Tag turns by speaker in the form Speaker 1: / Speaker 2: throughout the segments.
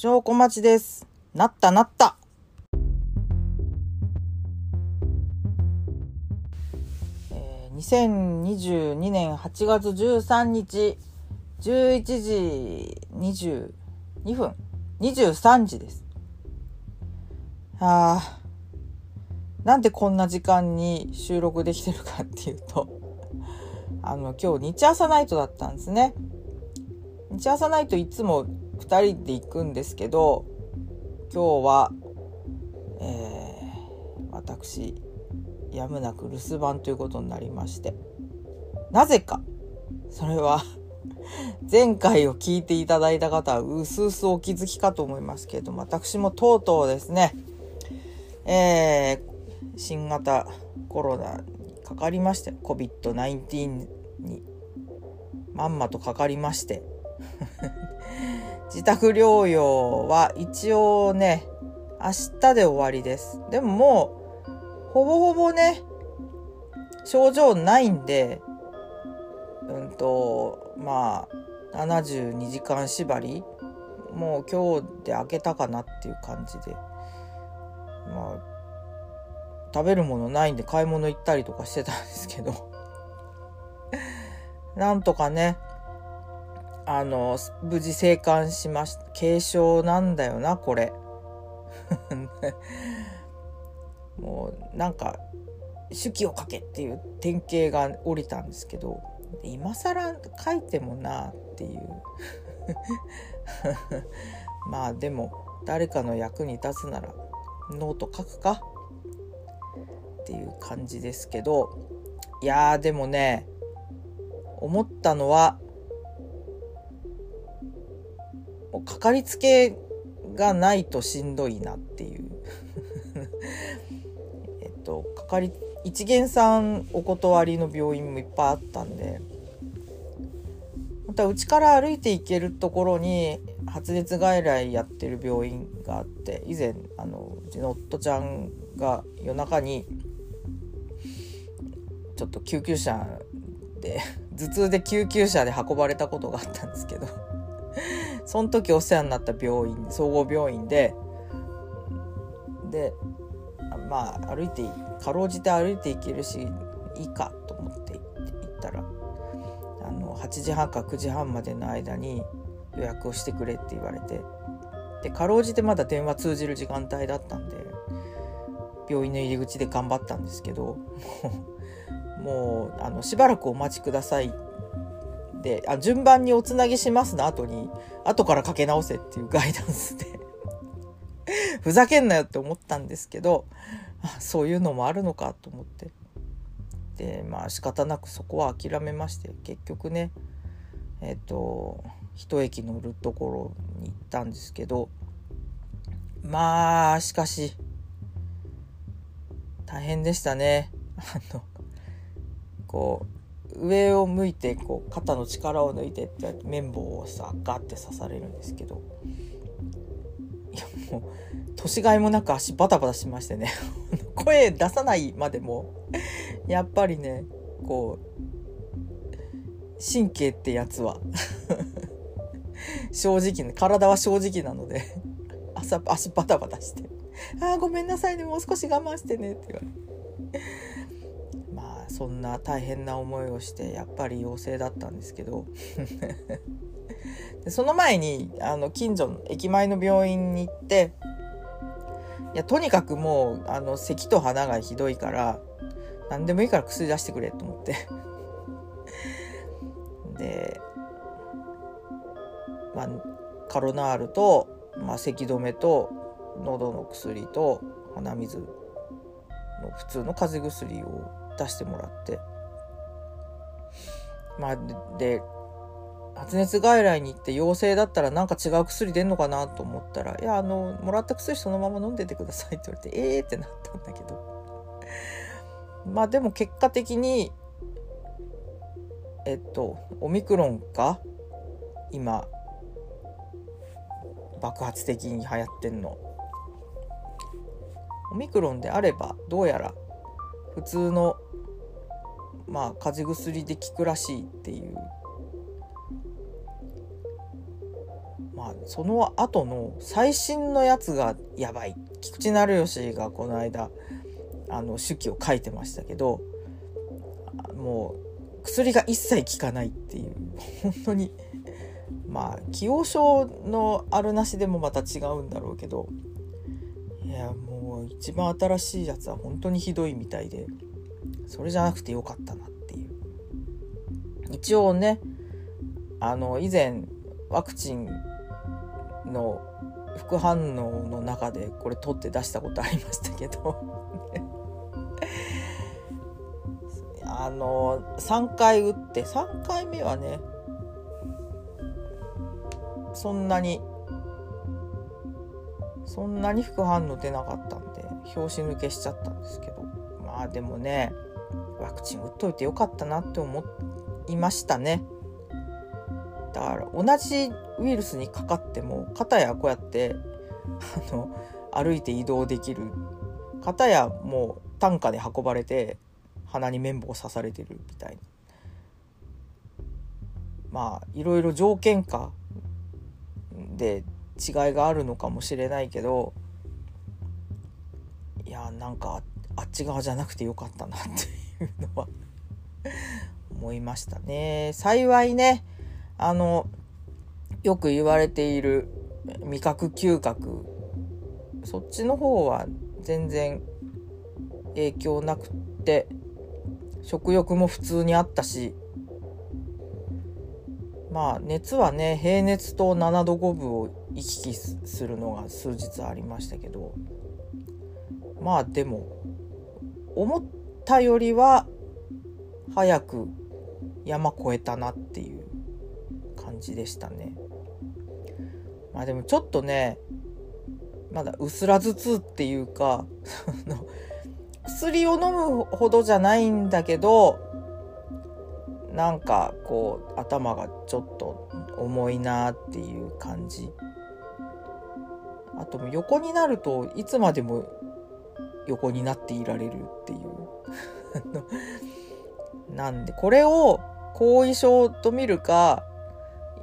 Speaker 1: 証拠待ちです。なったなった。えー2022年8月13日11時22分23時です。あーなんでこんな時間に収録できてるかっていうとあの今日日朝ナイトだったんですね。日朝ナイトいつも2人で行くんですけど今日は、えー私やむなく留守番ということになりまして。なぜかそれは 前回を聞いていただいた方はうすうすお気づきかと思いますけれども私もとうとうですねえー新型コロナにかかりまして COVID-19 にまんまとかかりまして 自宅療養は一応ね明日で終わりです。でももうほぼほぼね症状ないんでうんとまあ72時間縛りもう今日で開けたかなっていう感じで。まあ食べるものないんで買い物行ったりとかしてたんですけど。なんとかねあの無事生還しました軽症なんだよなこれ。もうなんか手記を書けっていう典型が降りたんですけど今更書いてもなっていう。まあでも誰かの役に立つならノート書くか？っていう感じですけど。いやーでもね思ったのはもうかかりつけがないとしんどいなっていう。えっとかかり一元さんお断りの病院もいっぱいあったんで。またうちから歩いて行けるところに発熱外来やってる病院があって以前あのうちの夫ちゃんが夜中にちょっと救急車で 頭痛で救急車で運ばれたことがあったんですけど。その時お世話になった病院総合病院ででまあ歩いてかろうじて歩いて行けるしいいかと思って行ったらあの8時半か9時半までの間に予約をしてくれって言われてでかろうじてまだ電話通じる時間帯だったんで病院の入り口で頑張ったんですけどもうあのしばらくお待ちくださいってであ順番におつなぎしますの後に後からかけ直せっていうガイダンスで。ふざけんなよって思ったんですけどあそういうのもあるのかと思って。でまあ仕方なくそこは諦めまして結局ねえっ、と一駅乗るところに行ったんですけどまあしかし大変でしたね。あのこう上を向いてこう肩の力を抜いてって綿棒をさガッて刺されるんですけど。いやもう年がいもなく足バタバタしましてね。声出さないまでもやっぱりねこう神経ってやつは。正直ね体は正直なので朝足バタバタして「あーごめんなさいねもう少し我慢してね」って言われて。そんな大変な思いをしてやっぱり陽性だったんですけど。でその前にあの近所の駅前の病院に行っていやとにかくもうあの咳と鼻がひどいから何でもいいから薬出してくれと思って。で、まあ、カロナールと、まあ、咳止めと喉の薬と鼻水の普通の風邪薬を出してもらってまあで発熱外来に行って陽性だったらなんか違う薬出んのかなと思ったら「いやあのもらった薬そのまま飲んでてください」って言われて「え えー!」ってなったんだけどまあでも結果的にえっとオミクロンか今爆発的に流行ってんのオミクロンであればどうやら普通のまあ風邪薬で効くらしいっていう。まあその後の最新のやつがやばい。菊池成吉がこの間あの手記を書いてましたけどもう薬が一切効かないっていう。本当にまあ既往症のあるなしでもまた違うんだろうけどいやもう一番新しいやつは本当にひどいみたいで。それじゃなくてよかったなっていう。一応ねあの以前ワクチンの副反応の中でこれ取って出したことありましたけど。あの3回打って3回目はねそんなにそんなに副反応出なかったんで拍子抜けしちゃったんですけど。まあでもねワクチン打っといてよかったなって思いましたね。だから同じウイルスにかかっても片やこうやってあの歩いて移動できる。片やもう担架で運ばれて鼻に綿棒刺されてるみたいな。まあいろいろ条件下で違いがあるのかもしれないけどいやなんかあっち側じゃなくてよかったなって。いうのは思いましたね。幸いねあのよく言われている味覚嗅覚そっちの方は全然影響なくって食欲も普通にあったしまあ熱はね平熱と7度5分を行き来するのが数日ありましたけどまあでも思ったよりは早く山越えたなっていう感じでしたね。まあでもちょっとねまだうすら頭痛っていうか薬を飲むほどじゃないんだけどなんかこう頭がちょっと重いなっていう感じあと横になるといつまでも横になっていられるっていう なんでこれを後遺症と見るか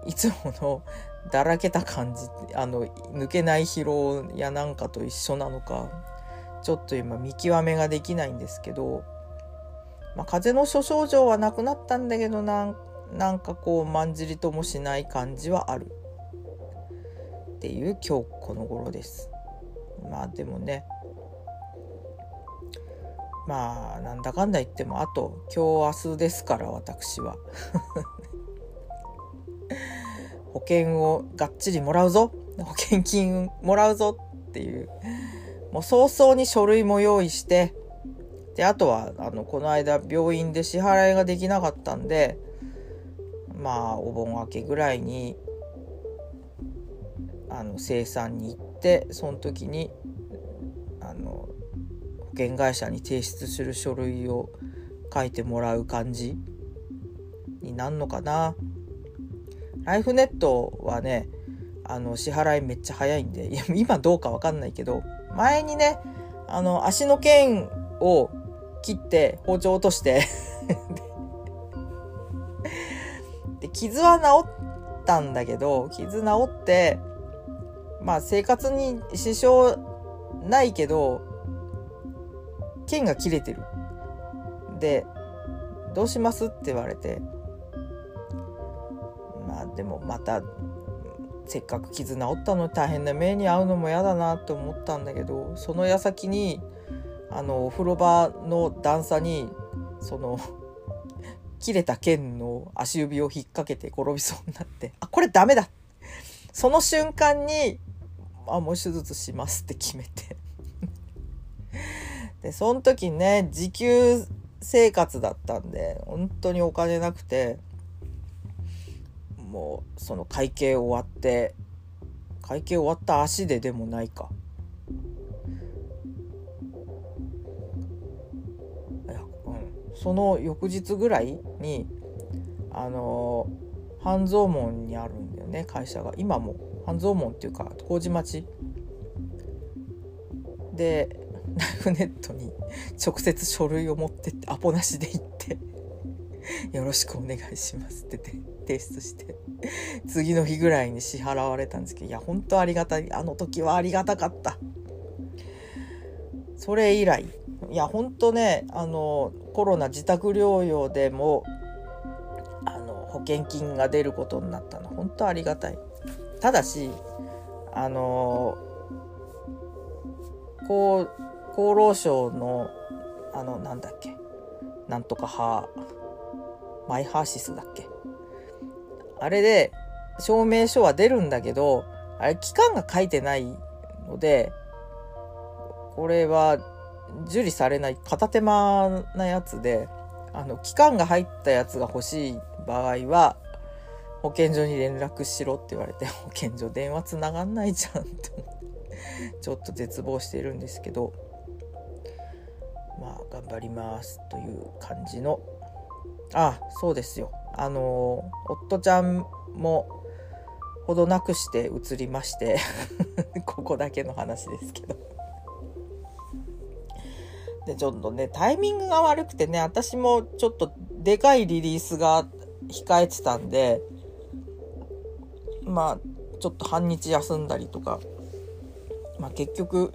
Speaker 1: いつもの だらけた感じあの抜けない疲労やなんかと一緒なのかちょっと今見極めができないんですけど、まあ、風邪の諸症状はなくなったんだけどななんかこうまんじりともしない感じはあるっていう今日この頃です。まあでもねまあなんだかんだ言ってもあと今日明日ですから私は。保険をがっちりもらうぞ。保険金もらうぞっていう。もう早々に書類も用意して。であとはあのこの間病院で支払いができなかったんでまあお盆明けぐらいにあの生産に行ってその時にあの保険会社に提出する書類を書いてもらう感じになんのかな？ライフネットはね、あの、支払いめっちゃ早いんで、今どうかわかんないけど、前にね、あの、足の腱を切って包丁落として で、傷は治ったんだけど、傷治って、まあ生活に支障ないけど、腱が切れてる。で、どうしますって言われて、まあでもまたせっかく傷治ったの大変な目に遭うのも嫌だなって思ったんだけどその矢先にあのお風呂場の段差にその切れた剣の足指を引っ掛けて転びそうになってあこれダメだ。その瞬間にあもう手術しますって決めて。でその時ね時給生活だったんで本当にお金なくてもうその会計終わって会計終わった足ででもないか。いや、うん、その翌日ぐらいにあの半蔵門にあるんだよね会社が。今も。半蔵門っていうか麹町。でライフネットに直接書類を持ってってアポなしで行って「よろしくお願いします」ってて。提出して次の日ぐらいに支払われたんですけどいや本当ありがたいあの時はありがたかったそれ以来いや本当ねあのコロナ自宅療養でもあの保険金が出ることになったの本当ありがたいただしあの厚厚労省のあのなんだっけ？なんとかハーマイハーシスだっけ？あれで証明書は出るんだけどあれ期間が書いてないのでこれは受理されない片手間なやつであの期間が入ったやつが欲しい場合は保健所に連絡しろって言われて 保健所電話つながんないじゃんってちょっと絶望してるんですけどまあ頑張りますという感じのあそうですよ。あの夫ちゃんもほどなくして移りまして ここだけの話ですけど。でちょっとねタイミングが悪くてね私もちょっとでかいリリースが控えてたんでまあちょっと半日休んだりとか、まあ、結局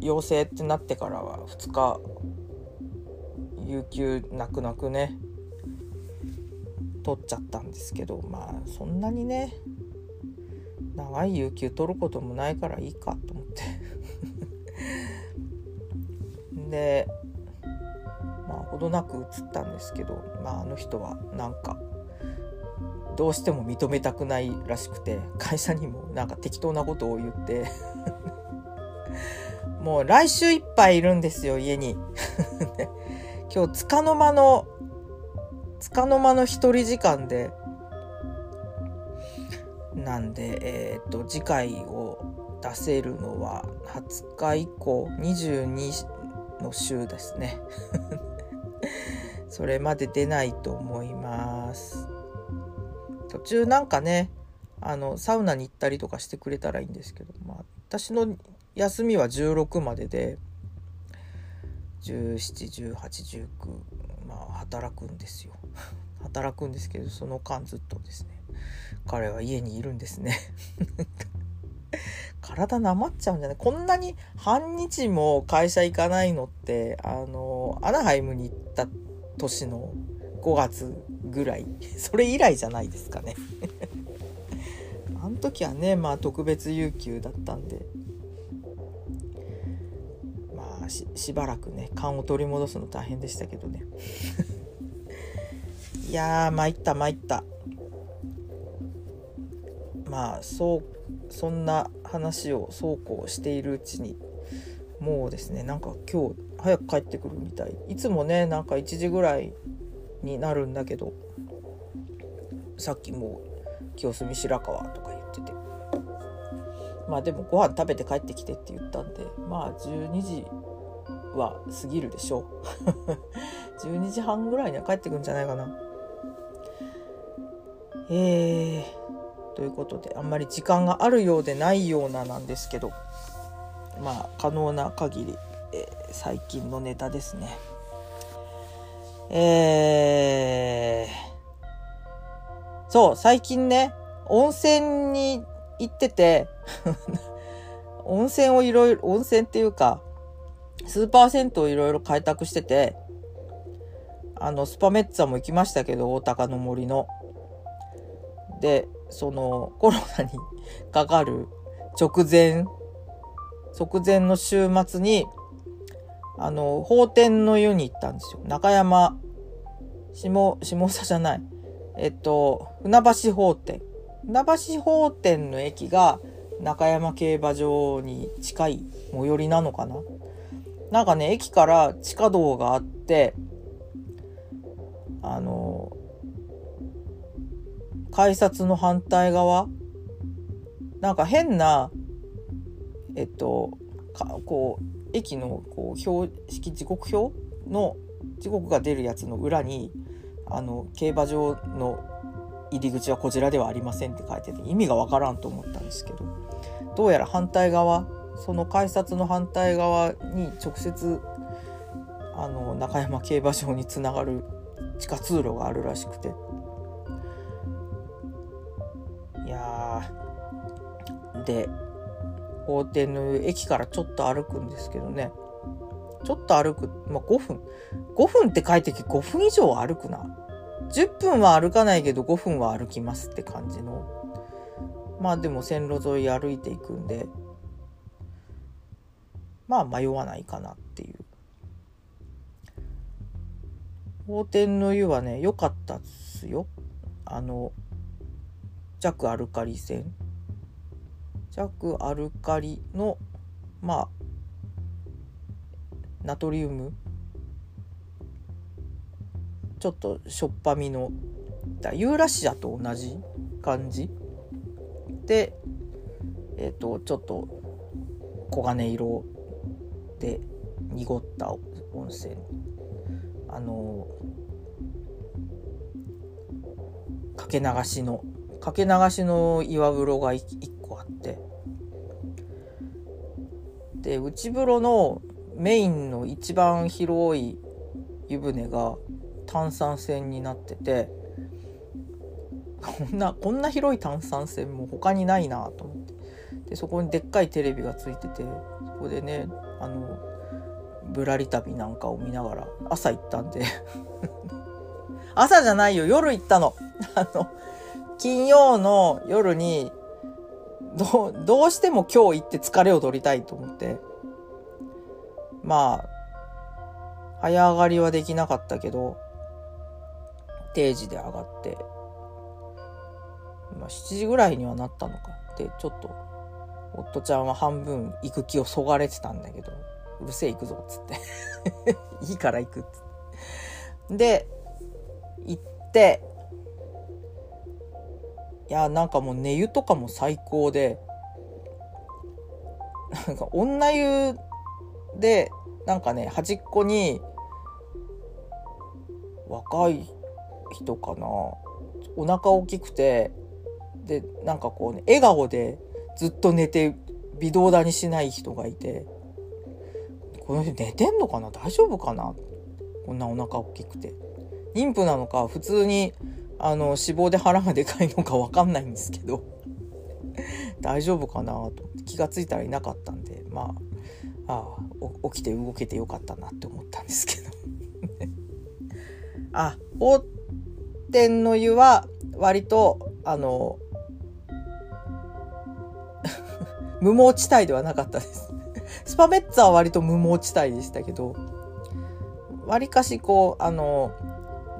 Speaker 1: 陽性ってなってからは2日有給泣く泣くね取っちゃったんですけどまあそんなにね長い有給取ることもないからいいかと思って。でまあほどなく移ったんですけど、まあ、あの人はなんかどうしても認めたくないらしくて会社にもなんか適当なことを言って。もう来週いっぱいいるんですよ家に。今日つかの間のつかの間の一人時間でなんでえっ、と次回を出せるのは20日以降22の週ですね。それまで出ないと思います。途中なんかねあのサウナに行ったりとかしてくれたらいいんですけど、まあ、私の休みは16までで171819まあ働くんですよ。働くんですけどその間ずっとですね。彼は家にいるんですね。体なまっちゃうんじゃない？こんなに半日も会社行かないのってあのアナハイムに行った年の5月ぐらい。それ以来じゃないですかね。あの時はねまあ特別有給だったんであしばらくね勘を取り戻すの大変でしたけどね。いやー参った参った。まあそうそんな話をそうこうしているうちにもうですねなんか今日早く帰ってくるみたい。いつもねなんか1時ぐらいになるんだけどさっきもう清澄白河とか言ってて。まあでもご飯食べて帰ってきてって言ったんでまあ12時は過ぎるでしょう。12時半ぐらいには帰ってくるんじゃないかな。えーということであんまり時間があるようでないようななんですけどまあ可能な限り、えー、最近のネタですね。えー、そう最近ね温泉に行ってて 温泉をいろいろ温泉っていうかスーパー銭湯をいろいろ開拓しててあのスパメッツァも行きましたけど大高の森のでそのコロナにかかる直前、直前の週末に、あの、法典の湯に行ったんですよ。中山、下、下佐じゃない。えっと、船橋法典。船橋法典の駅が中山競馬場に近い最寄りなのかななんかね、駅から地下道があって、あの、改札の反対側なんか変なえっとかこう駅のこう標識時刻表の時刻が出るやつの裏にあの競馬場の入り口はこちらではありませんって書いてて意味がわからんと思ったんですけどどうやら反対側その改札の反対側に直接あの中山競馬場につながる地下通路があるらしくて。いやで法廷の駅からちょっと歩くんですけどね。ちょっと歩く、まあ、5分。5分って書いてきて5分以上は歩くな。10分は歩かないけど5分は歩きますって感じの。まあでも線路沿い歩いていくんで。まあ迷わないかなっていう。法天の湯はね良かったっすよ。あの弱アルカリ泉弱アルカリのまあナトリウム。ちょっとしょっぱみのだユーラシアと同じ感じ？でえっ、ー、とちょっと黄金色で濁った温泉あのかけ流しのかけ流しの岩風呂が1個あって。で内風呂のメインの一番広い湯船が炭酸泉になっててこんなこんな広い炭酸泉も他にないなと思って。でそこにでっかいテレビがついててそこでねあのぶらり旅なんかを見ながら朝行ったんで。朝じゃないよ夜行ったの。あの金曜の夜にどどうしても今日行って疲れを取りたいと思って。まあ早上がりはできなかったけど定時で上がって、まあ、7時ぐらいにはなったのか。でちょっと夫ちゃんは半分行く気をそがれてたんだけどうるせえ行くぞっつって。いいから行くっつって。で行っていやなんかもう寝湯とかも最高でなんか女湯でなんかね端っこに若い人かな。お腹大きくてでなんかこうね笑顔でずっと寝て微動だにしない人がいてこの人寝てんのかな？大丈夫かな？こんなお腹大きくて。妊婦なのか普通にあの脂肪で腹がでかいのか分かんないんですけど。大丈夫かな？と。気が付いたらいなかったんでまああ起きて動けてよかったなって思ったんですけど。あ大天の湯は割とあの無毛地帯ではなかったです。スパメッツァは割と無毛地帯でしたけどわりかしこうあの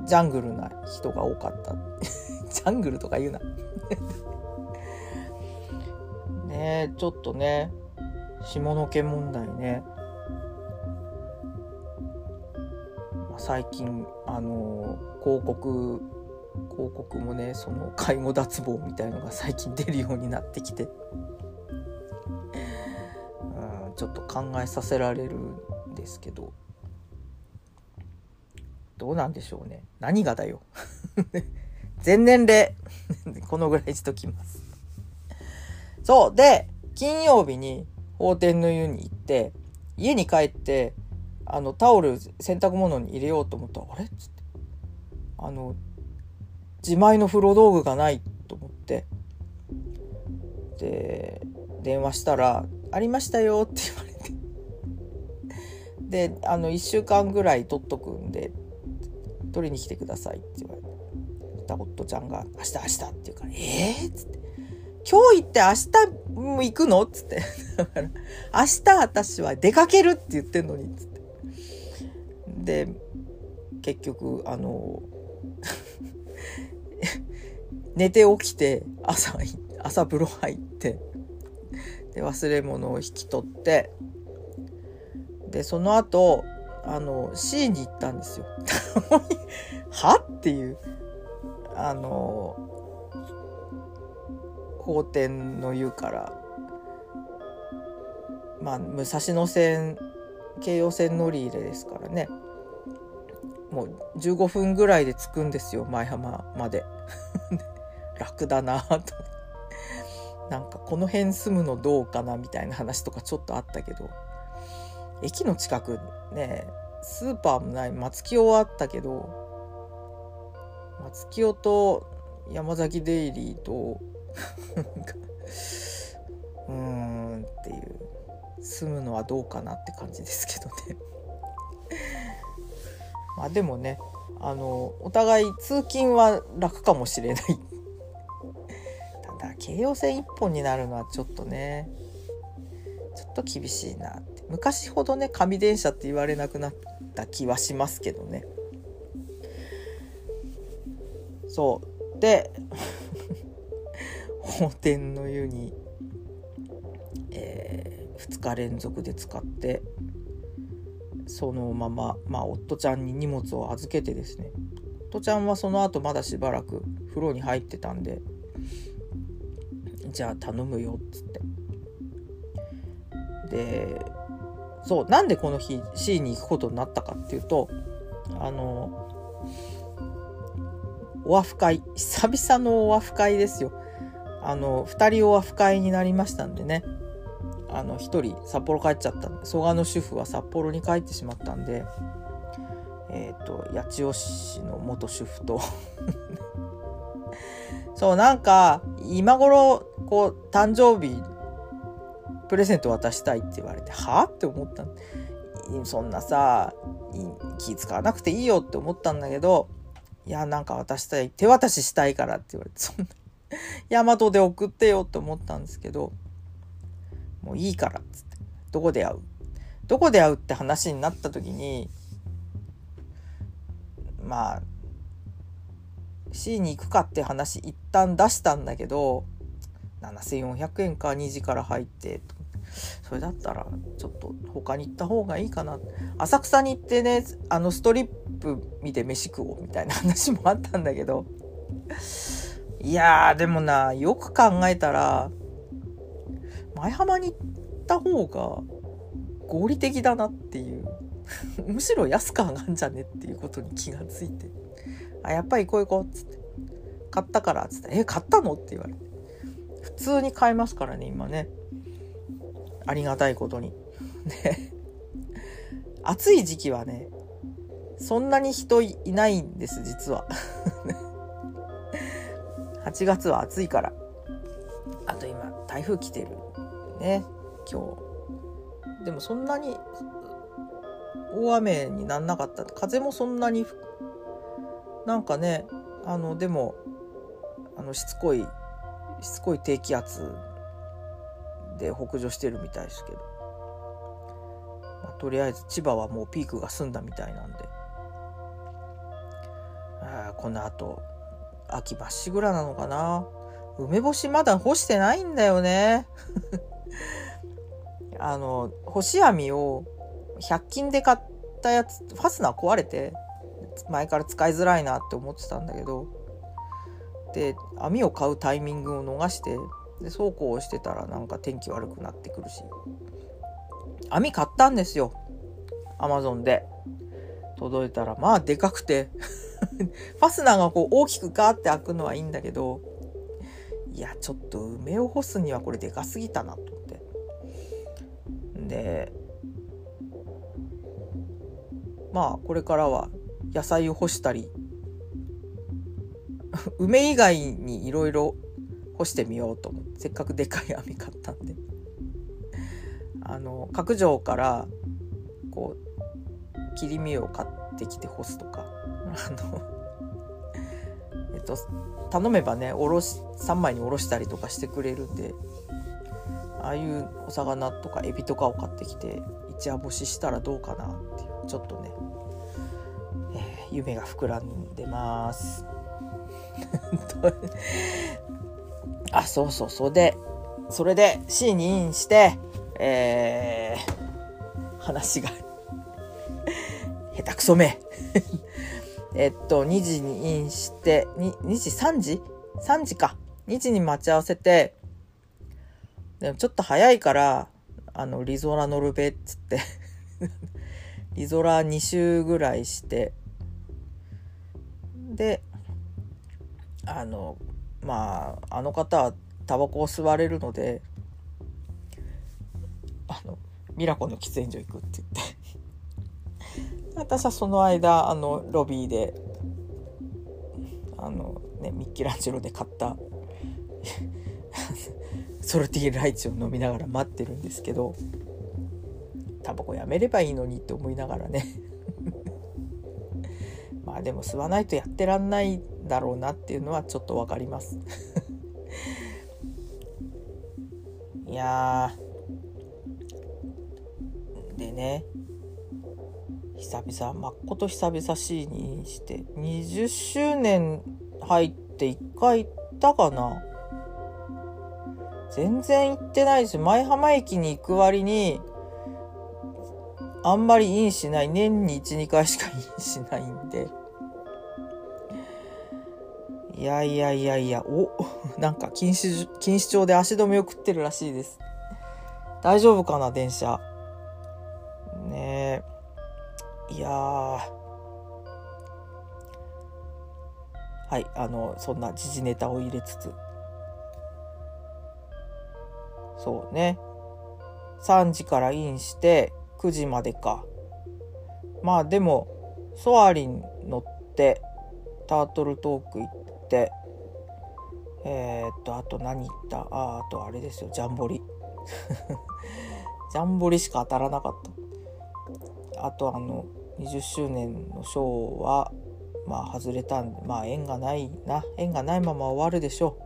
Speaker 1: ジャングルな人が多かった。ジャングルとか言うな。ねちょっとね下の毛問題ね。最近あの広告広告もねその介護脱帽みたいのが最近出るようになってきて、ちょっと考えさせられるんですけど。どうなんでしょうね。何がだよ。全年齢。このぐらいしときます。そう。で金曜日に法天の湯に行って家に帰ってあのタオル洗濯物に入れようと思ったらあれ？っつって。あの自前の風呂道具がないと思って。で電話したら「ありましたよ」って言われて。であの1週間ぐらい取っとくんで取りに来てくださいって言われて。た夫ちゃんが「明日明日」って言うから「ええ?」っつって「今日行って明日も行くの?」っつって。だから「明日私は出かける」って言ってんのにっつって。で結局あの 寝て起きて朝朝風呂入ってで忘れ物を引き取ってでその後あの C に行ったんですよ。はっていうあの法天の湯からまあ武蔵野線京葉線乗り入れですからねもう15分ぐらいで着くんですよ舞浜まで。楽だなと思ってなんかこの辺住むのどうかなみたいな話とかちょっとあったけど駅の近くねスーパーもない松清はあったけど松清と山崎デイリーとうーんっていう住むのはどうかなって感じですけどね。まあでもねあのお互い通勤は楽かもしれないだ京葉線1本になるのはちょっとねちょっと厳しいなって。昔ほどね紙電車って言われなくなった気はしますけどね。そう。で 法天の湯に、えー、2日連続で使ってそのまま、まあ、夫ちゃんに荷物を預けてですね。夫ちゃんはその後まだしばらく風呂に入ってたんでじゃあ頼むよっつって。でそうなんでこの日 C に行くことになったかっていうとあのオアフ会久々のオアフ会ですよ。あの2人オアフ会になりましたんでね。あの1人札幌帰っちゃった蘇我の主婦は札幌に帰ってしまったんでえっ、ー、と八千代市の元主婦と。そうなんか今頃こう誕生日プレゼント渡したいって言われてはあ？って思ったそんなさ気使わなくていいよって思ったんだけどいやなんか渡したい手渡ししたいからって言われてそんな大和で送ってよって思ったんですけどもういいからっつってどこで会う？どこで会うって話になった時にまあ C に行くかって話一旦出したんだけど7400円か2時から入ってそれだったらちょっと他に行った方がいいかな。浅草に行ってねあのストリップ見て飯食おうみたいな話もあったんだけど。いやーでもなよく考えたら前浜に行った方が合理的だなっていう。むしろ安く上がんじゃねっていうことに気がついて。あやっぱり行こう行こうっつって。買ったからっつって。え買ったのって言われて。普通に買いますからね今ね。ありがたいことに。で暑い時期はねそんなに人いないんです実は。8月は暑いから。あと今台風来てるね今日。でもそんなに大雨になんなかった。風もそんなになんかねあのでもあのしつこいしつこい低気圧で北上してるみたいですけど、まあ、とりあえず千葉はもうピークが済んだみたいなんで。あこのあと秋まっしぐらなのかな。梅干しまだ干してないんだよね。あの干し網を100均で買ったやつファスナー壊れて前から使いづらいなって思ってたんだけど。で網を買うタイミングを逃してでそうこうしてたらなんか天気悪くなってくるし。網買ったんですよ。アマゾンで。届いたらまあでかくて。ファスナーがこう大きくガーって開くのはいいんだけどいやちょっと梅を干すにはこれでかすぎたなと思って。でまあこれからは野菜を干したり 梅以外にいろいろ干してみようと思ってせっかくでかい網買ったんで。あの角上からこう切り身を買ってきて干すとか。あのえっと頼めばねおろし3枚におろしたりとかしてくれるんで。ああいうお魚とかエビとかを買ってきて一夜干ししたらどうかなっていうちょっとね、夢が膨らんでます。あそうそうそれでそれで C にインしてえー、話が下手くそめ。えっと2時にインして 2, 2時3時 ?3 時か。2時に待ち合わせてでもちょっと早いからあのリゾラ乗るべっつって。リゾラ2周ぐらいして。であのまああの方はタバコを吸われるのであのミラコの喫煙所行くって言って。私はその間あのロビーであのねミッキーランジェロで買った ソルティーライチを飲みながら待ってるんですけどタバコやめればいいのにって思いながらね。あでも吸わないとやってらんないだろうなっていうのはちょっと分かります。いやでね。久々まっこと久々しいにして20周年入って1回行ったかな。全然行ってないし舞浜駅に行く割にあんまりインしない。年に12回しかインしないんで。いやいやいやいやお なんか錦糸錦糸町で足止めを食ってるらしいです。大丈夫かな電車。ねえ。いやはいあのそんな時事ネタを入れつつ。そうね。3時からインして9時までか。まあでもソアリン乗ってタートルトーク行って。えー、っとあと何行った？ああとあれですよ。ジャンボリ。ジャンボリしか当たらなかった。あとあの20周年のショーはまあ外れたんでまあ縁がないな。縁がないまま終わるでしょ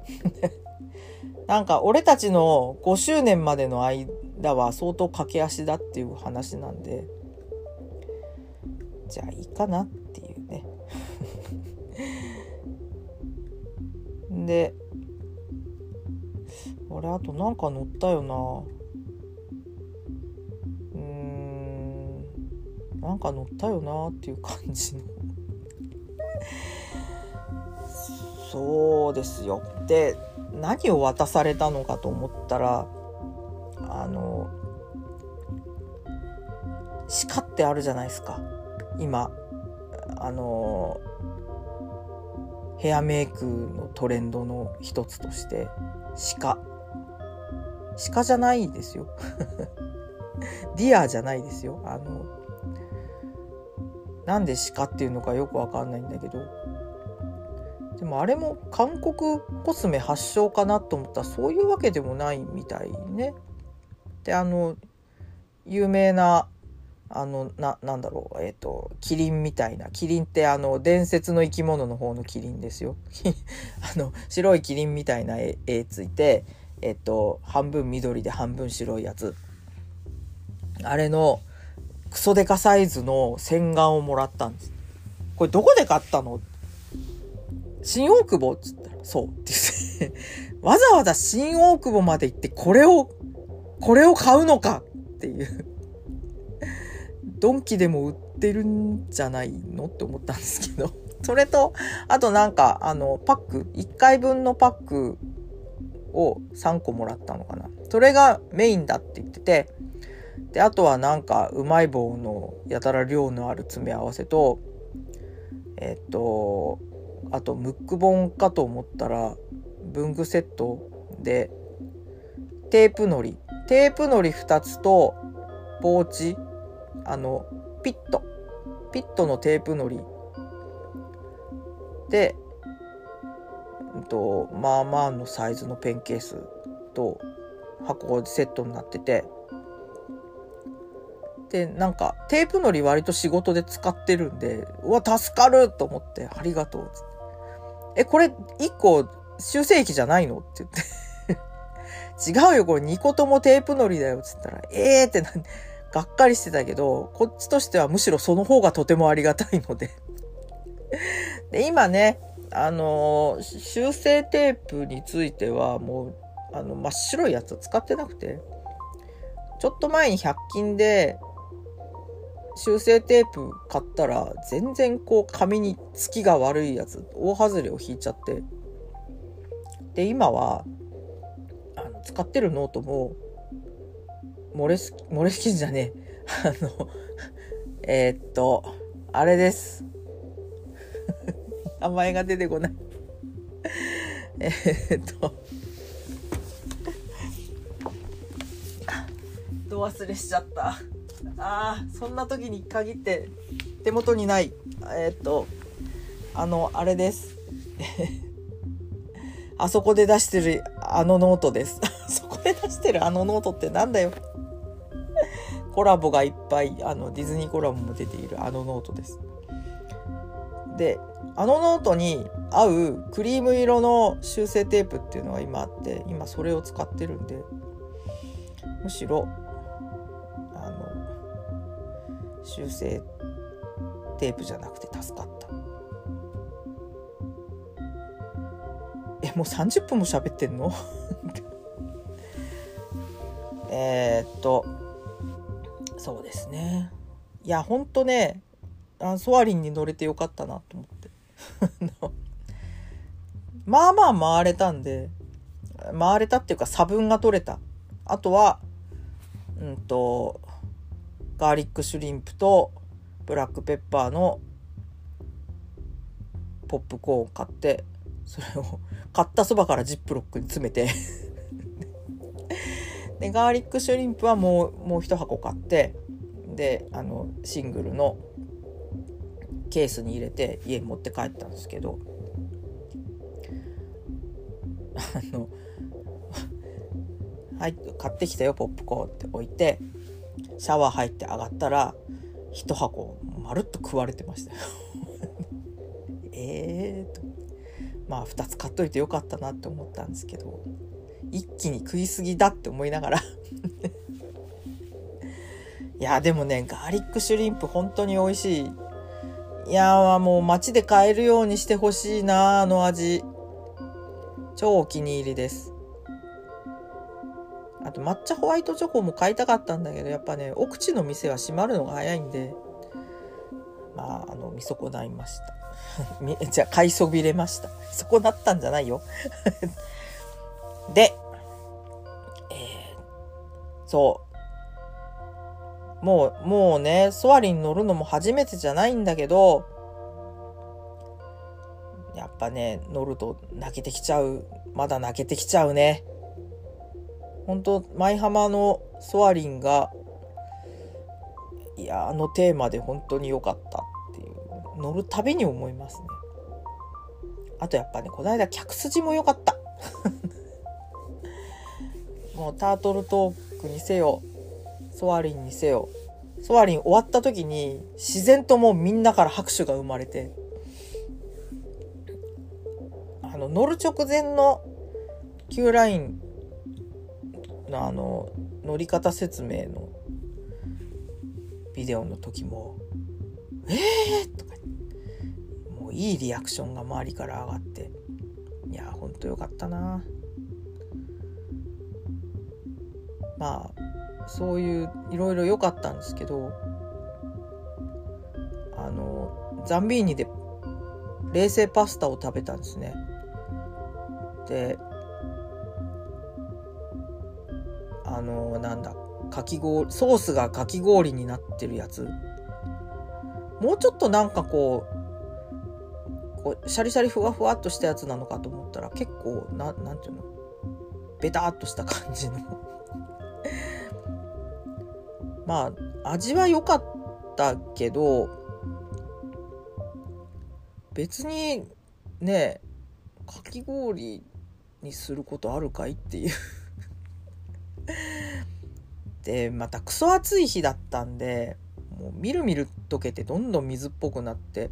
Speaker 1: う。なんか俺たちの5周年までの間は相当駆け足だっていう話なんで。じゃあいいかなってで俺あとなんか乗ったよな。うんなんか乗ったよなっていう感じの。そうですよ。で何を渡されたのかと思ったらあの鹿ってあるじゃないですか。今あのヘアメイクのトレンドの一つとして鹿鹿じゃないですよ。deer じゃないですよ。あのなんで鹿っていうのかよくわかんないんだけど。でもあれも韓国コスメ発祥かなと思ったらそういうわけでもないみたいね。であの有名なあのななんだろうえっ、ー、とキリンみたいな。キリンってあの伝説の生き物の方のキリンですよ。あの白いキリンみたいな絵ついてえっ、ー、と半分緑で半分白いやつ。あれのクソデカサイズの洗顔をもらったんです。これどこで買ったの？新大久保っつったらそう。って言ってわざわざ新大久保まで行ってこれをこれを買うのかっていう。ドンキでも売ってるんじゃないの？って思ったんですけど。それと、あとなんか、あの、パック、1回分のパックを3個もらったのかな。それがメインだって言ってて、で、あとはなんか、うまい棒のやたら量のある詰め合わせと、えっと、あと、ムック本かと思ったら、文具セットで、テープのり。テープのり2つと、ポーチあのピット。ピットのテープのり。で、うんと、まあまあのサイズのペンケースと箱セットになってて。でなんかテープのり割と仕事で使ってるんでうわ助かると思ってありがとうっつって。えこれ1個修正液じゃないの？って言って。違うよこれ2個ともテープのりだよっつったら。ええー、ってなんがっかりしてたけど、こっちとしてはむしろその方がとてもありがたいので。で、今ね、あの、修正テープについてはもう、あの、真っ白いやつ使ってなくて、ちょっと前に100均で修正テープ買ったら全然こう紙に付きが悪いやつ大外れを引いちゃって。で今はあの使ってるノートもモレス、モレスキンじゃねえ。あの、えー、っと、あれです。名前が出てこない。え、っと、ど忘れしちゃった。ああ、そんな時に限って手元にない。えー、っと、あの、あれです。あそこで出してるあのノートです。あそこで出してるあのノートってなんだよ。コラボがいっぱい、あの、ディズニーコラボも出ているあのノートです。で、あのノートに合うクリーム色の修正テープっていうのが今あって、今それを使ってるんで、むしろ、あの、修正テープじゃなくて助かった。え、もう30分も喋ってんの？えっと、そうですね。いや、ほんとね、あソアリンに乗れてよかったなと思って。まあまあ回れたんで、回れたっていうか差分が取れた。あとは、うんと、ガーリックシュリンプとブラックペッパーのポップコーンを買って、それを買ったそばからジップロックに詰めてでガーリックシュリンプはもうもう一箱買ってであのシングルのケースに入れて家に持って帰ったんですけどあの「はい買ってきたよポップコーン」って置いてシャワー入って上がったら一箱まるっと食われてましたよ。ええと。まあ2つ買っといてよかったなって思ったんですけど。一気に食いすぎだって思いながら。いやでもねガーリックシュリンプ本当に美味しい。いやもう街で買えるようにしてほしいなあの味。超お気に入りです。あと抹茶ホワイトチョコも買いたかったんだけどやっぱね奥地の店は閉まるのが早いんで。まああの見損ないました。じゃあ買いそびれました。損なったんじゃないよ。でそう。もう、もうね、ソアリン乗るのも初めてじゃないんだけど、やっぱね、乗ると泣けてきちゃう。まだ泣けてきちゃうね。本当舞浜のソアリンが、いや、あのテーマで本当に良かったっていう、乗るたびに思いますね。あとやっぱね、この間客筋も良かった。もうタートルトーにせよソアリンにせよソアリン終わった時に自然ともうみんなから拍手が生まれてあの乗る直前の Q ラインのあの乗り方説明のビデオの時も「えー!」とかもういいリアクションが周りから上がっていやほんとよかったな。まあそういういろいろ良かったんですけどあのザンビーニで冷製パスタを食べたんですね。であのなんだかき氷ソースがかき氷になってるやつ。もうちょっとなんかこうこうシャリシャリふわふわっとしたやつなのかと思ったら結構ななんていうのベタっとした感じのまあ味は良かったけど別にねかき氷にすることあるかいっていう。でまたクソ暑い日だったんでもうみるみる溶けてどんどん水っぽくなって。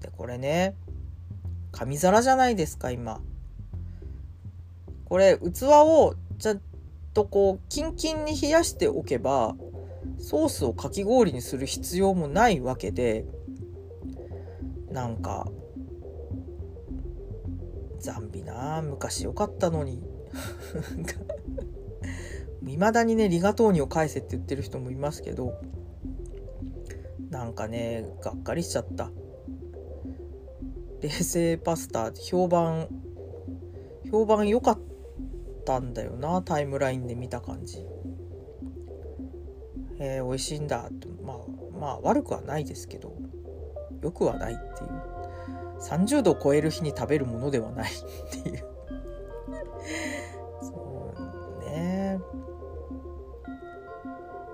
Speaker 1: でこれね紙皿じゃないですか今。これ器をちゃとこうキンキンに冷やしておけばソースをかき氷にする必要もないわけでなんか残美な昔よかったのに。未だにねリガトーニを返せって言ってる人もいますけどなんかねがっかりしちゃった。冷製パスタ評判評判良かった。ったんだよなタイムラインで見た感じ。えー、美味しいんだとまあまあ悪くはないですけど。よくはないっていう。30度を超える日に食べるものではない。っていう。そうね。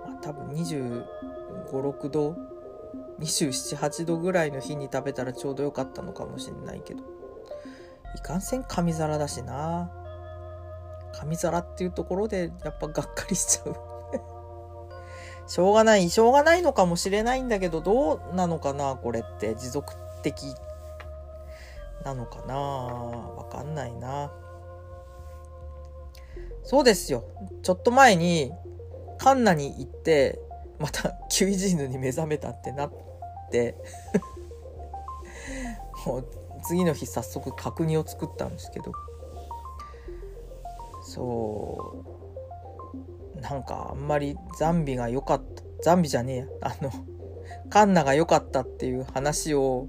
Speaker 1: まあ多分2 5 6度。278度ぐらいの日に食べたらちょうどよかったのかもしれないけど。いかんせん紙皿だしな。紙皿っていうところでやっぱがっかりしちゃう。しょうがないしょうがないのかもしれないんだけどどうなのかなこれって。持続的なのかなわかんないな。そうですよ。ちょっと前にカンナに行ってまたキュイジーヌに目覚めたってなって。もう次の日早速角煮を作ったんですけど。そう。なんかあんまりザンビが良かったザンビじゃねえや。あの カンナが良かったっていう話を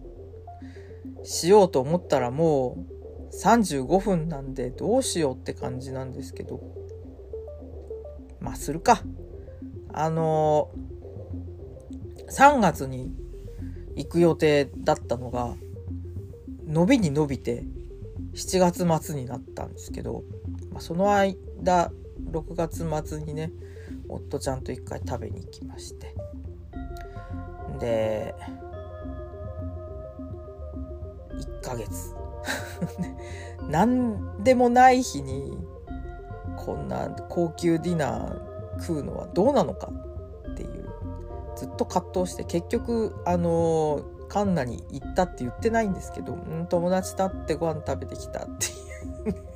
Speaker 1: しようと思ったらもう35分なんでどうしようって感じなんですけど。まあするか。あの3月に行く予定だったのが伸びに伸びて7月末になったんですけど、まあ、その間6月末にね夫ちゃんと一回食べに行きまして。で1ヶ月。何でもない日にこんな高級ディナー食うのはどうなのかっていう。ずっと葛藤して結局あのカンナに行ったって言ってないんですけど、友達と会ってご飯食べてきたっていう。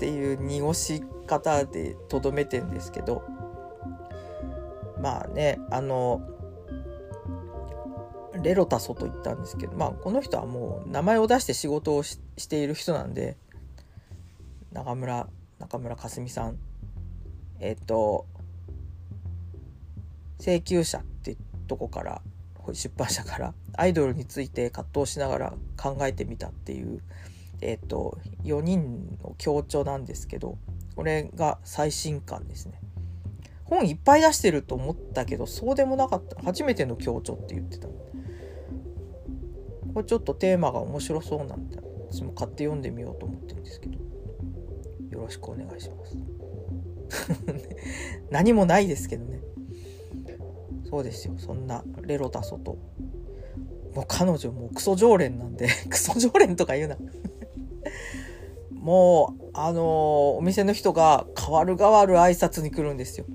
Speaker 1: っていう濁し方でとどめてんですけどまあねあのレロタソと言ったんですけどまあこの人はもう名前を出して仕事をしている人なんで中村中村かすみさん。えっ、ー、と請求者ってとこから出版社からアイドルについて葛藤しながら考えてみたっていう、えーと、4人の協調なんですけどこれが最新刊ですね。本いっぱい出してると思ったけどそうでもなかった。初めての協調って言ってた。これちょっとテーマが面白そうなんで私も買って読んでみようと思ってるんですけど。よろしくお願いします。何もないですけどね。そうですよ。そんなレロタソともう彼女もうクソ常連なんで クソ常連とか言うな。もうあのー、お店の人が変わる変わる挨拶に来るんですよ。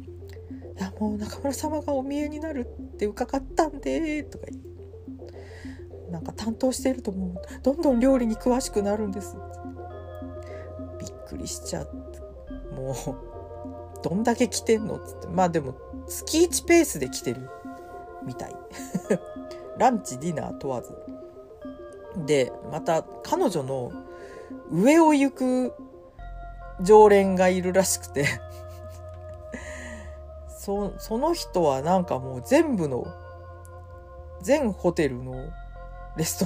Speaker 1: いやもう中村様がお見えになるって伺ったんでとか言って。なんか担当しているともうどんどん料理に詳しくなるんです。びっくりしちゃって。もうどんだけ来てんのっつって。まあでも月1ペースで来てるみたい。ランチディナー問わず。でまた彼女の上を行く常連がいるらしくて。そその人はなんかもう全部の全ホテルのレスト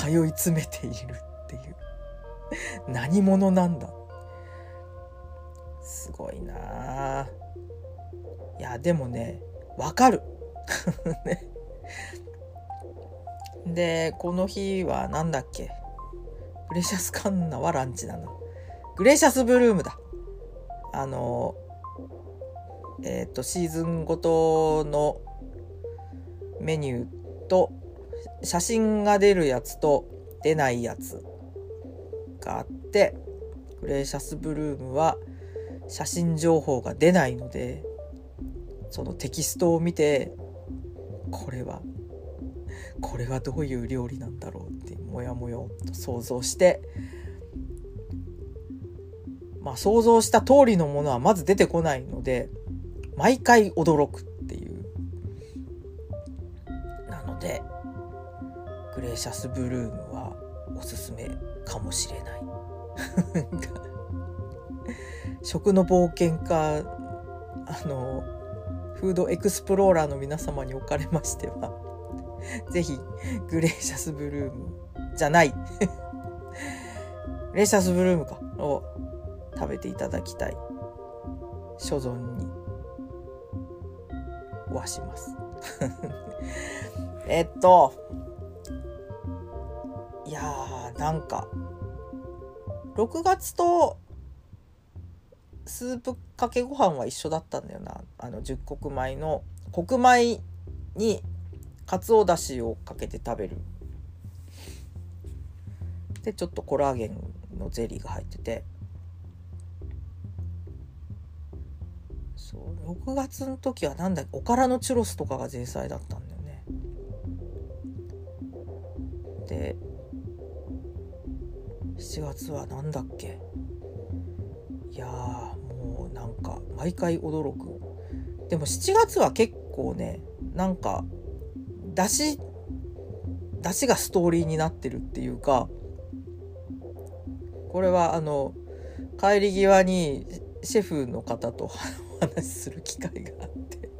Speaker 1: ランに通い詰めているっていう。何者なんだ。すごいなあ。いやでもねわかる。ね。でこの日は何だっけ。グレシャスカンナはランチなの。グレシャスブルームだ。あのえっ、ー、とシーズンごとのメニューと写真が出るやつと出ないやつがあってグレーシャスブルームは写真情報が出ないのでそのテキストを見てこれはこれはどういう料理なんだろうってもやもよと想像してまあ想像した通りのものはまず出てこないので毎回驚くっていう。なのでグレーシャスブルームはおすすめかもしれない。食の冒険家あのフードエクスプローラーの皆様におかれましては 是非グレーシャスブルームじゃない。グ レーシャスブルームか。を食べていただきたい。所存にはします。えっといやーなんか6月とスープかけご飯は一緒だったんだよな。あの十穀米の穀米にかつおだしをかけて食べる。でちょっとコラーゲンのゼリーが入ってて。そう6月の時はなんだっけおからのチュロスとかが前菜だったんだよね。で7月は何だっけ。いやもうなんか毎回驚く。でも7月は結構ねなんかだしだしがストーリーになってるっていうかこれはあの帰り際にシェフの方とお 話しする機会があって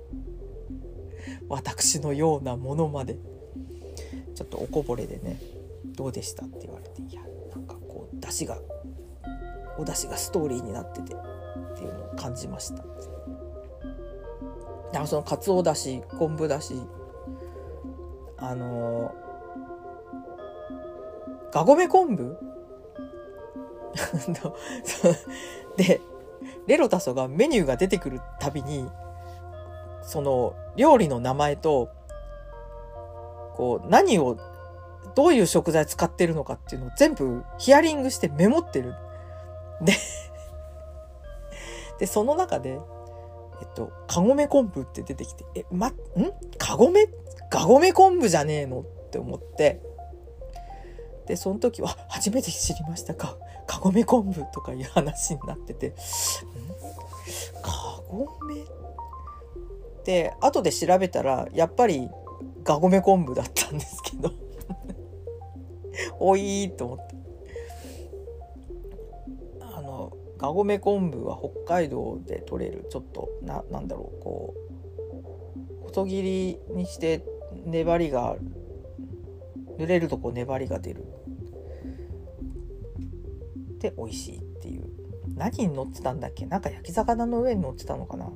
Speaker 1: 私のようなものまでちょっとおこぼれでね「どうでした?」って言われて「いやなんかこうだしがお出汁がストーリーになっててっていうのを感じました。だかそのかつおだし昆布だしあのがごめ昆布？でレロタソがメニューが出てくるたびにその料理の名前とこう何をどういう食材使ってるのかっていうのを全部ヒアリングしてメモってる。でで、その中で、えっと、かごめ昆布って出てきて、え、ま、ん？かごめがごめ昆布じゃねえのって思って、で、その時は、初めて知りましたか。かごめ昆布とかいう話になってて、ん？かごめで、後で調べたら、やっぱり、がごめ昆布だったんですけど。おいと思って。あの、がごめ昆布は北海道で取れる、ちょっと、な、なんだろう、こう、細切りにして粘りが、濡れるとこう粘りが出る。で美味しいっていう。何に乗ってたんだっけ？なんか焼き魚の上に乗ってたのかな？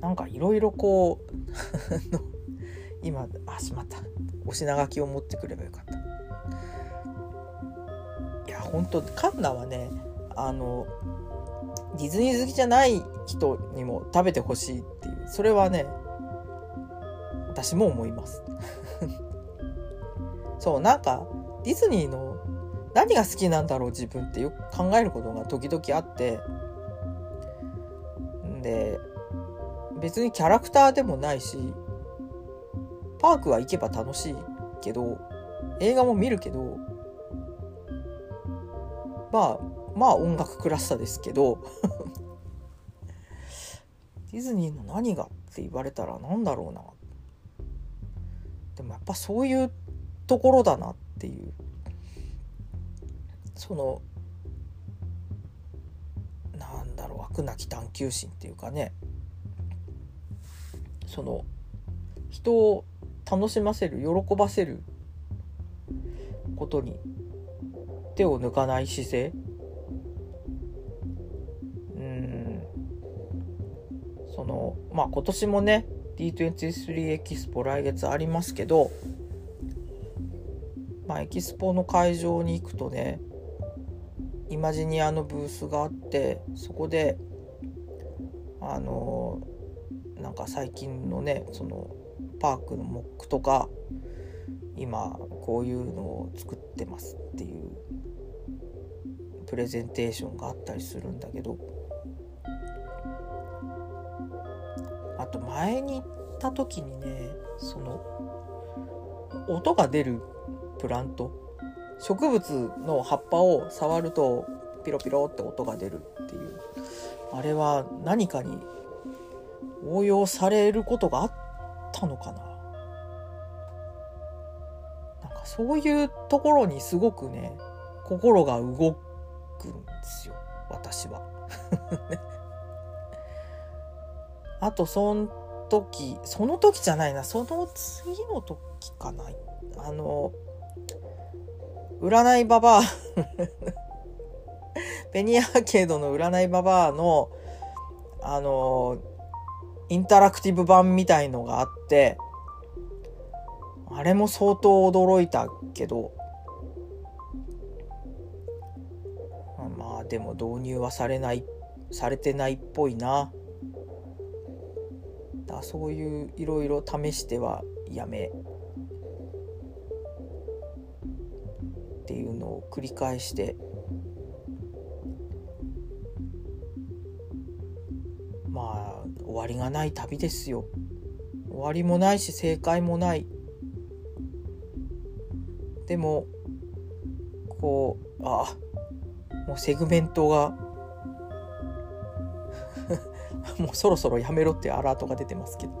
Speaker 1: なんかいろいろこう 今あしまった。お品書きを持ってくればよかった。いや本当カンナはねあのディズニー好きじゃない人にも食べてほしいっていう。それはね私も思います。そうなんかディズニーの何が好きなんだろう自分ってよく考えることが時々あって。で別にキャラクターでもないしパークは行けば楽しいけど映画も見るけどまあまあ音楽クラスターですけど。ディズニーの何がって言われたら何だろうな。でもやっぱそういうところだなっていう。そのなんだろう飽くなき探求心っていうかね。その人を楽しませる喜ばせることに手を抜かない姿勢。うん。そのまあ今年もね D23 エキスポ来月ありますけどまあエキスポの会場に行くとねイマジニアのブースがあってそこであのなんか最近のねそのパークのモックとか今こういうのを作ってますっていうプレゼンテーションがあったりするんだけどあと前に行った時にねその音が出るプラント植物の葉っぱを触るとピロピロって音が出るっていうあれは何かに応用されることがあったのかな。なんかそういうところにすごくね心が動くんですよ私は。あとその時その時じゃないな。その次の時かな。あの占いババア。ペニアーケードの占いババアの、あの、インタラクティブ版みたいのがあって、あれも相当驚いたけど、まあでも導入はされない、されてないっぽいな。だそういういろいろ試してはやめっていうのを繰り返して。まあ終わりがない旅ですよ。終わりもないし正解もない。でもこうあもうセグメントが もうそろそろやめろってアラートが出てますけど。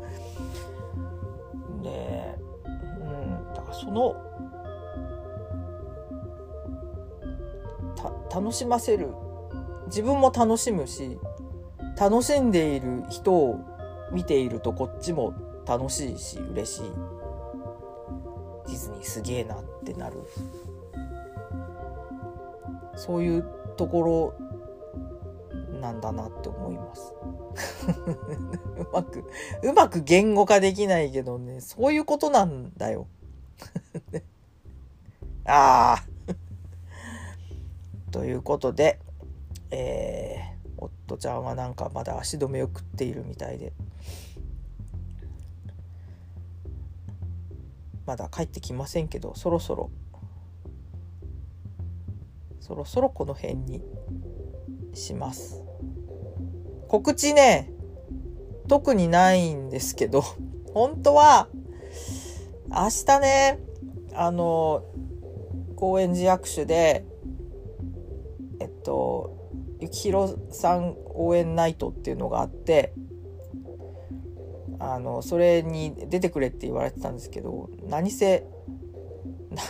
Speaker 1: でうんだからその楽しませる。自分も楽しむし楽しんでいる人を見ているとこっちも楽しいし嬉しい。ディズニーすげえなってなる。そういうところなんだなって思います。うまくうまく言語化できないけどねそういうことなんだよ。ああということでえー、夫ちゃんはなんかまだ足止めを食っているみたいで。まだ帰ってきませんけどそろそろ。そろそろこの辺にします。告知ね特にないんですけど 本当は明日ねあの高円寺役所でえっと幸宏さん応援ナイトっていうのがあってあのそれに出てくれって言われてたんですけど何せ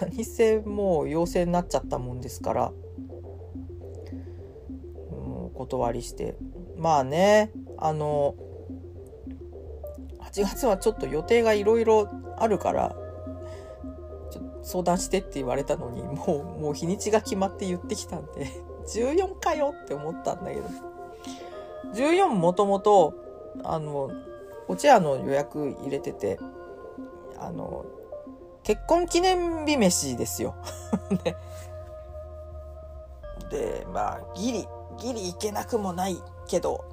Speaker 1: 何せもう陽性になっちゃったもんですからもうお断りして。まあねあの8月はちょっと予定がいろいろあるから相談してって言われたのにもうもう日にちが決まって言ってきたんで 14かよって思ったんだけど。14もともとあのお茶屋の予約入れててあの結婚記念日飯ですよ。ででまあギリギリ行けなくもないけど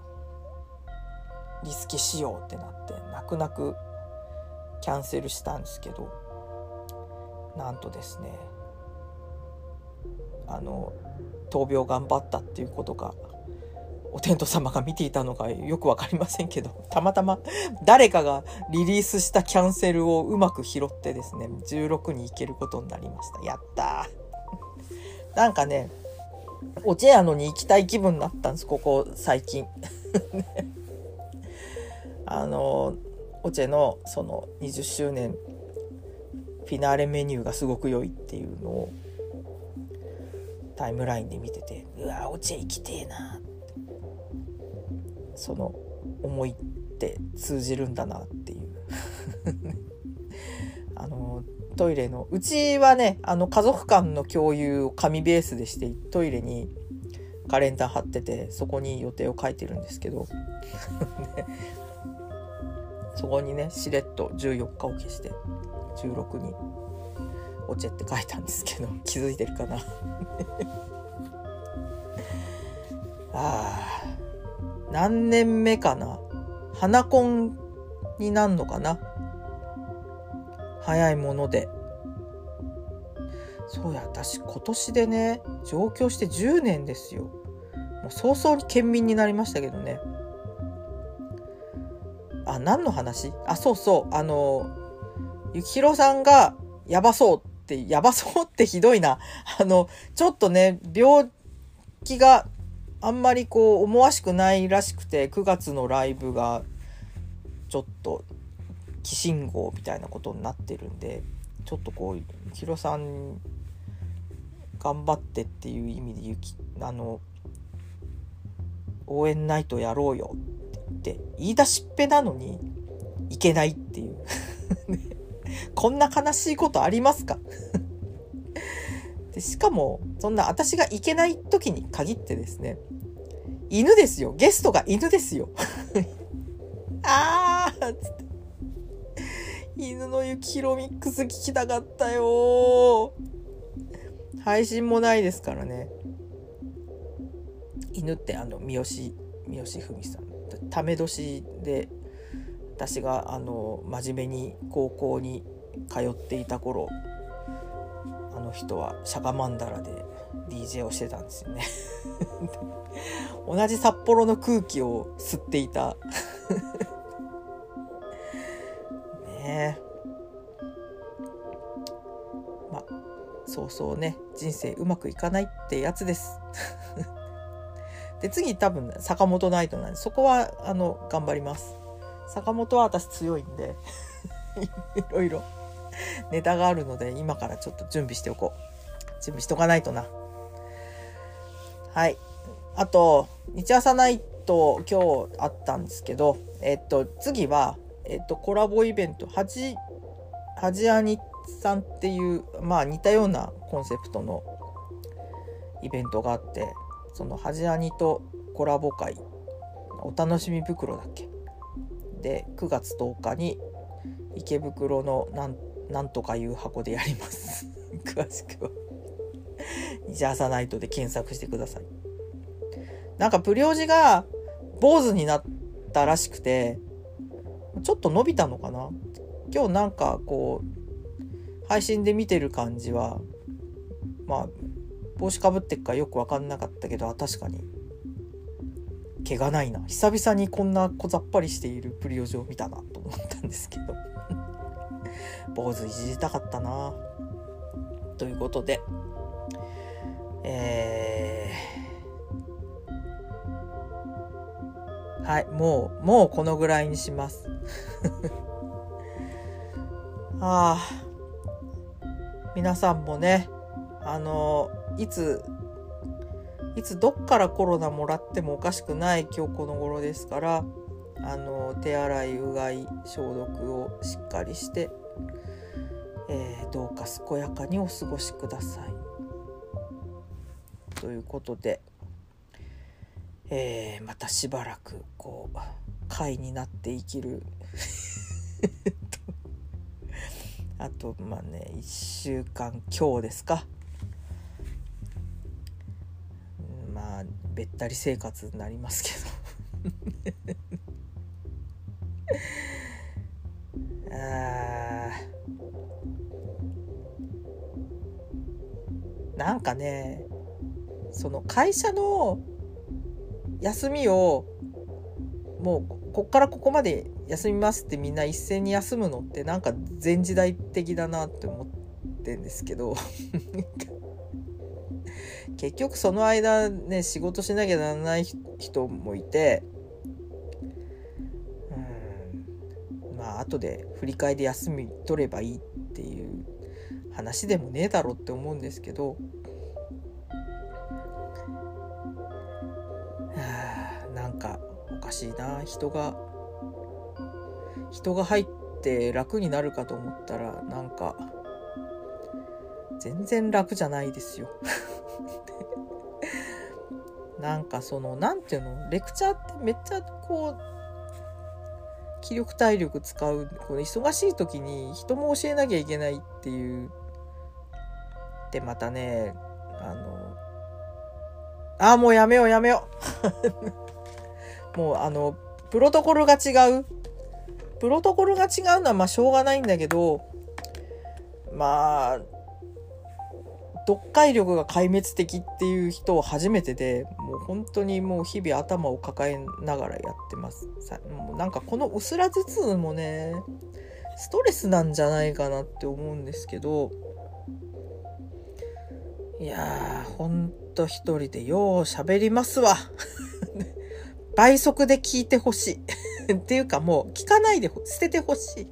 Speaker 1: リスケしようってなって泣く泣くキャンセルしたんですけどなんとですねあの闘病頑張ったっていうことがお天道様が見ていたのかよく分かりませんけどたまたま誰かがリリースしたキャンセルをうまく拾ってですね16に行けることになりました。やったー。なんかねお茶屋のに行きたい気分になったんですここ最近。あのオチェのその20周年フィナーレメニューがすごく良いっていうのをタイムラインで見ててうわオチェ行きてえな。ってその思いって通じるんだなっていう。あのトイレの。うちはねあの家族間の共有を紙ベースでしてトイレにカレンダー貼っててそこに予定を書いてるんですけど。そこにねしれっと14日を消して16に「おチって書いたんですけど 気づいてるかな。ああ何年目かな？花コンになんのかな？早いもので。そうや、私今年でね、上京して10年ですよ。もう早々に県民になりましたけどね。あ、何の話？あ、そうそう。あの、ゆきひろさんがやばそうって、やばそうってひどいな。あの、ちょっとね、病気があんまりこう思わしくないらしくて9月のライブがちょっと寄信号みたいなことになってるんでちょっとこうヒロさん頑張ってっていう意味でゆきあの応援ナイトやろうよって言って言い出しっぺなのにいけないっていう。こんな悲しいことありますか？でしかもそんな私が行けない時に限ってですね犬ですよ。ゲストが犬ですよ。あーっつって。犬の雪広ミックス聞きたかったよ。配信もないですからね。犬ってあの三好三好文さん。ため年で私があの真面目に高校に通っていた頃あの人は釈迦曼荼羅で DJ をしてたんですよね。同じ札幌の空気を吸っていた。ねえ。そうそうね人生うまくいかないってやつです。で次多分坂本ナイトなんでそこはあの頑張ります。坂本は私強いんで いろいろネタがあるので今からちょっと準備しておこう。準備しとかないとな。はい。あと日朝ナイト今日あったんですけどえっと次はえっとコラボイベント。はじはじあにさんっていうまあ似たようなコンセプトのイベントがあってそのはじあにとコラボ会お楽しみ袋だっけ？で9月10日に池袋のなんなんとかいう箱でやります。詳しくは。ジャーサナイトで検索してください。なんかプリオジが坊主になったらしくてちょっと伸びたのかな？今日なんかこう配信で見てる感じはまあ帽子かぶってっかよく分かんなかったけど確かに。毛がないな。久々にこんな小ざっぱりしているプリオジを見たなと思ったんですけど。坊主いじりたかったな。ということで。えー、はいもうもうこのぐらいにします。ああ皆さんもねあのいついつどっからコロナもらってもおかしくない今日この頃ですからあの手洗いうがい消毒をしっかりして、えー、どうか健やかにお過ごしください。ということで、えー、またしばらくこう会になって生きる あとまあね1週間今日ですか。まあべったり生活になりますけど。あなんかねその会社の休みをもうこっからここまで休みますってみんな一斉に休むのってなんか前時代的だなって思ってんですけど。結局その間ね仕事しなきゃならない人もいて。うん。まあ後で振り替えで休み取ればいいっていう話でもねえだろって思うんですけど。なんかおかしいな。人が人が入って楽になるかと思ったらなんか全然楽じゃないですよ。なんかその何ていうの？レクチャーってめっちゃこう気力体力使う。この忙しい時に人も教えなきゃいけないっていう。でまたねあのあもうやめようやめよう。もうあのプロトコルが違う。プロトコルが違うのはまあしょうがないんだけどまあ読解力が壊滅的っていう人を初めてでもう本当にもう日々頭を抱えながらやってます。さもうなんかこのうすら頭痛もねストレスなんじゃないかなって思うんですけどいやーほんと一人でよう喋りますわ。倍速で聞いてほしい。っていうかもう聞かないで捨ててほしい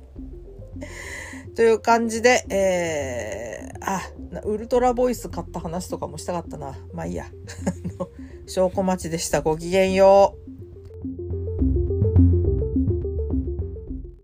Speaker 1: という感じで、えー、あ、ウルトラボイス買った話とかもしたかったな。まあいいや。証拠待ちでした。ごきげんよう。